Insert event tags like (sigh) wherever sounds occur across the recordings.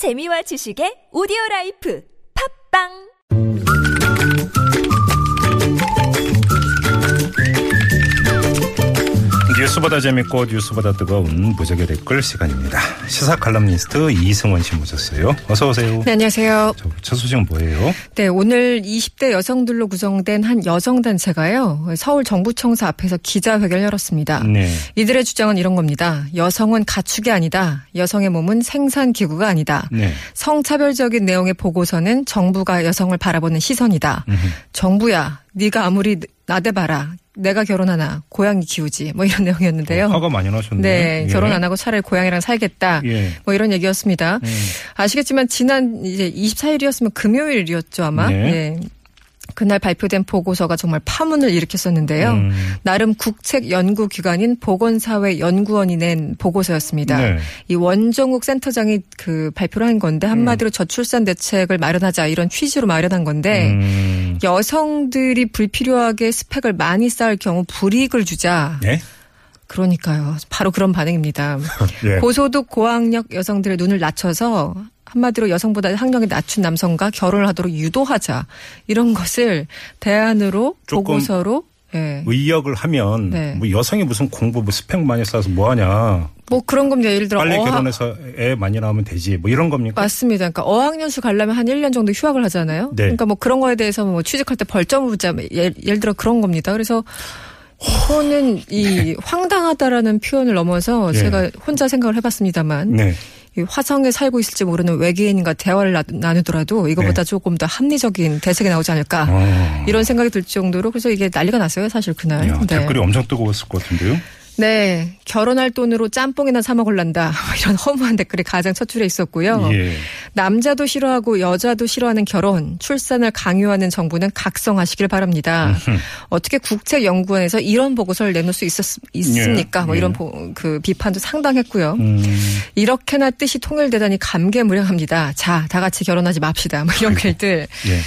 재미와 지식의 오디오 라이프. 팟빵 뉴스보다 재밌고 뉴스보다 뜨거운 무적의 댓글 시간입니다. 시사 칼럼니스트 이승원 씨 모셨어요. 어서 오세요. 네, 안녕하세요. 저, 첫 소식은 뭐예요? 네, 오늘 20대 여성들로 구성된 한 여성 단체가요. 서울 정부청사 앞에서 기자회견을 열었습니다. 네. 이들의 주장은 이런 겁니다. 여성은 가축이 아니다. 여성의 몸은 생산 기구가 아니다. 네. 성차별적인 내용의 보고서는 정부가 여성을 바라보는 시선이다. 정부야, 네가 아무리 나대봐라. 내가 결혼하나 고양이 키우지 뭐 이런 (laughs) 내용이었는데요. 화가 많이 나셨네. 네, 예. 결혼 안 하고 차라리 고양이랑 살겠다. 예. 뭐 이런 얘기였습니다. 음. 아시겠지만 지난 이제 24일이었으면 금요일이었죠 아마. 네. 예. 그날 발표된 보고서가 정말 파문을 일으켰었는데요. 음. 나름 국책 연구 기관인 보건사회 연구원이 낸 보고서였습니다. 네. 이 원정욱 센터장이 그 발표를 한 건데 한마디로 저출산 대책을 마련하자 이런 취지로 마련한 건데 음. 여성들이 불필요하게 스펙을 많이 쌓을 경우 불이익을 주자. 네? 그러니까요. 바로 그런 반응입니다. (laughs) 예. 고소득 고학력 여성들의 눈을 낮춰서 한마디로 여성보다 학력이 낮춘 남성과 결혼을 하도록 유도하자 이런 것을 대안으로 보고서로 예. 의역을 하면 네. 뭐 여성이 무슨 공부 뭐 스펙 많이 쌓아서 뭐 하냐. 뭐 그런 겁니다. 예를 들어 빨리 어학- 결혼해서 애 많이 낳으면 되지. 뭐 이런 겁니까? 맞습니다. 그러니까 어학연수 가려면 한 1년 정도 휴학을 하잖아요. 네. 그러니까 뭐 그런 거에 대해서 뭐 취직할 때 벌점을 붙자 예를, 예를 들어 그런 겁니다. 그래서 이거는 이 황당하다라는 표현을 넘어서 네. 예. 제가 혼자 생각을 해봤습니다만 네. 이 화성에 살고 있을지 모르는 외계인과 대화를 나- 나누더라도 이거보다 조금 더 합리적인 대책이 나오지 않을까 어. 이런 생각이 들 정도로 그래서 이게 난리가 났어요 사실 그날. 야, 네. 댓글이 엄청 뜨거웠을 것 같은데요. 네, 결혼할 돈으로 짬뽕이나 사 먹을란다 (laughs) 이런 허무한 댓글이 가장 첫 줄에 있었고요. 예. 남자도 싫어하고 여자도 싫어하는 결혼, 출산을 강요하는 정부는 각성하시길 바랍니다. (laughs) 어떻게 국책연구원에서 이런 보고서를 내놓을 수 있었, 있습니까? 예, 뭐 예. 이런 보- 그 비판도 상당했고요. 음. 이렇게나 뜻이 통일되다니 감개무량합니다. 자, 다 같이 결혼하지 맙시다. 뭐 이런 글들. 예.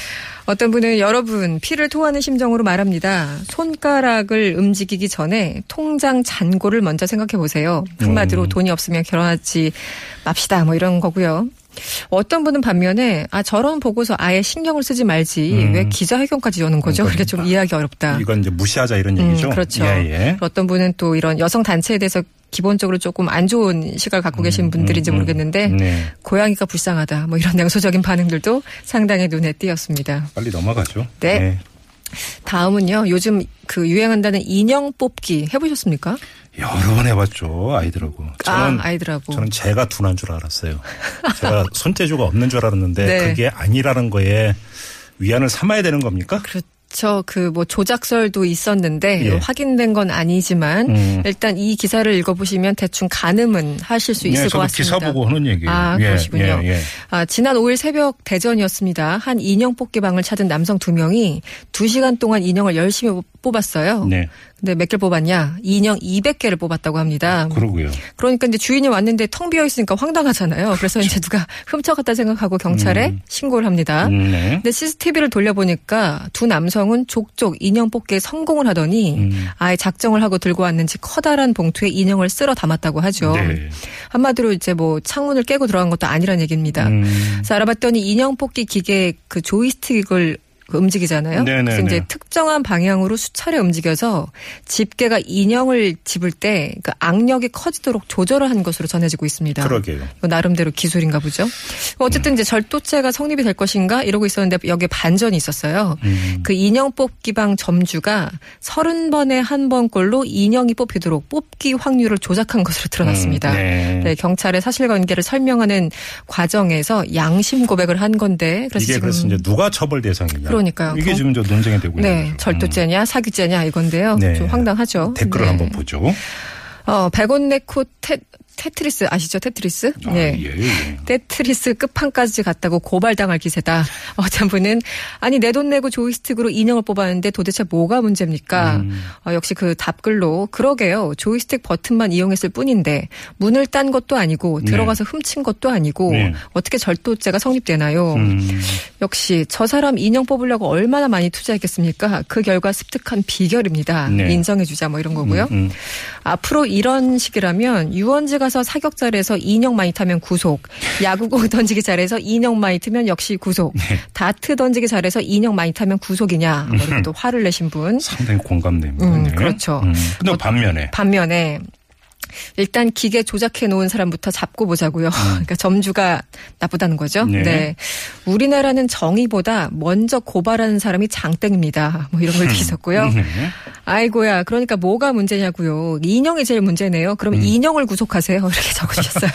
어떤 분은 여러분 피를 토하는 심정으로 말합니다. 손가락을 움직이기 전에 통장 잔고를 먼저 생각해 보세요. 한마디로 음. 돈이 없으면 결혼하지 맙시다. 뭐 이런 거고요. 어떤 분은 반면에 아 저런 보고서 아예 신경을 쓰지 말지 음. 왜 기자회견까지 여는 거죠? 그게 좀 이해하기 어렵다. 이건 이제 무시하자 이런 음, 얘기죠. 그렇죠. 예, 예. 어떤 분은 또 이런 여성 단체에 대해서 기본적으로 조금 안 좋은 시각을 갖고 계신 분들인지 음, 모르겠는데 네. 고양이가 불쌍하다. 뭐 이런 (laughs) 냉소적인 반응들도 상당히 눈에 띄었습니다. 빨리 넘어가죠. 네. 다음은요. 요즘 그 유행한다는 인형 뽑기 해보셨습니까? 여러 번 해봤죠 아이들하고. 저는 아, 아이들하고. 저는 제가 둔한 줄 알았어요. 제가 (laughs) 손재주가 없는 줄 알았는데 네. 그게 아니라는 거에 위안을 삼아야 되는 겁니까? 그렇죠. 그 뭐 조작설도 있었는데 예. 확인된 건 아니지만 음. 일단 이 기사를 읽어보시면 대충 가늠은 하실 수 있을 예, 것 같습니다. 기사 보고 하는 얘기예요. 아, 예, 그러시군요. 예, 예. 아, 지난 5일 새벽 대전이었습니다. 한 인형 뽑기방을 찾은 남성 두 명이 두 시간 동안 인형을 열심히 뽑았어요. 네, 근데 몇 개를 뽑았냐? 인형 200개를 뽑았다고 합니다. 그러고요. 그러니까 이제 주인이 왔는데 텅 비어 있으니까 황당하잖아요. 그래서 이제 누가 훔쳐갔다 생각하고 경찰에 음. 신고를 합니다. 음, 네. 근데 CCTV를 돌려보니까 두 남성 은 족족 인형 뽑기에 성공을 하더니 음. 아예 작정을 하고 들고 왔는지 커다란 봉투에 인형을 쓸어 담았다고 하죠. 네. 한마디로 이제 뭐 창문을 깨고 들어간 것도 아니란 얘기입니다. 음, 그래서 알아봤더니 인형 뽑기 기계 그 조이스틱을 그 움직이잖아요. 네네네. 그래서 이제 특정한 방향으로 수차례 움직여서 집게가 인형을 집을 때 그 악력이 커지도록 조절을 한 것으로 전해지고 있습니다. 그러게요. 뭐 나름대로 기술인가 보죠. 어쨌든 이제 절도죄가 성립이 될 것인가 이러고 있었는데 여기에 반전이 있었어요. 음. 그 인형 뽑기방 점주가 30번에 한 번꼴로 인형이 뽑히도록 뽑기 확률을 조작한 것으로 드러났습니다. 음, 네. 네, 경찰의 사실관계를 설명하는 과정에서 양심 고백을 한 건데 그래서 이게 그래서 이제 누가 처벌 대상이냐. 그러니까요. 이게 경- 지금 저 논쟁이 되고 있는 네, 거죠. 절도죄냐 사기죄냐 이건데요. 네. 좀 황당하죠. 댓글을 네. 한번 보죠. 어, 백원 네코 테, 테트리스 아시죠? 테트리스? 아, 예. 예, 예. 테트리스 끝판까지 갔다고 고발당할 기세다. (laughs) 어떤 분은 아니 내 돈 내고 조이스틱으로 인형을 뽑았는데 도대체 뭐가 문제입니까? 음. 어, 역시 그 답글로 그러게요. 조이스틱 버튼만 이용했을 뿐인데 문을 딴 것도 아니고 네. 들어가서 훔친 것도 아니고 네. 어떻게 절도죄가 성립되나요? 음. 역시 저 사람 인형 뽑으려고 얼마나 많이 투자했겠습니까? 그 결과 습득한 비결입니다. 네. 인정해주자 뭐 이런 거고요. 음, 음. 앞으로 이런 식이라면 유원지가 가서 사격 잘해서 인형 많이 타면 구속. 야구공 (laughs) 던지기 잘해서 인형 많이 트면 역시 구속. 다트 던지기 잘해서 인형 많이 타면 구속이냐. 뭐또 화를 내신 분. 상당히 공감됩니다. 음, 네. 그렇죠. 음, 근데 반면에 반면에 일단 기계 조작해 놓은 사람부터 잡고 보자고요. (laughs) 그러니까 점주가 나쁘다는 거죠. 음. 네. 네. 우리나라는 정의보다 먼저 고발하는 사람이 장땡입니다. 뭐 이런 걸 있었고요. 네. 아이고야. 그러니까 뭐가 문제냐고요. 인형이 제일 문제네요. 그럼 음. 인형을 구속하세요. (laughs) 이렇게 적으셨어요.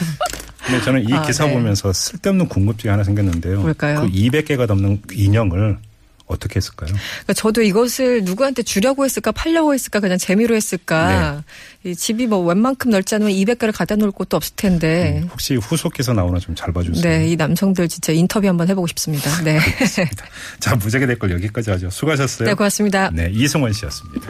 근데 저는 이 아, 기사 네. 보면서 쓸데없는 궁금증이 하나 생겼는데요. 뭘까요? 그 200개가 넘는 인형을 어떻게 했을까요? 그러니까 저도 이것을 누구한테 주려고 했을까, 팔려고 했을까, 그냥 재미로 했을까. 네. 이 집이 뭐 웬만큼 넓지 않으면 200개를 갖다 놓을 곳도 없을 텐데. 혹시 후속 기사 나오나 좀 잘 봐주세요. 네, 이 남성들 진짜 인터뷰 한번 해보고 싶습니다. 네. 자, 무적의 댓글 여기까지 하죠. 수고하셨어요. 네, 고맙습니다. 네, 이승원 씨였습니다.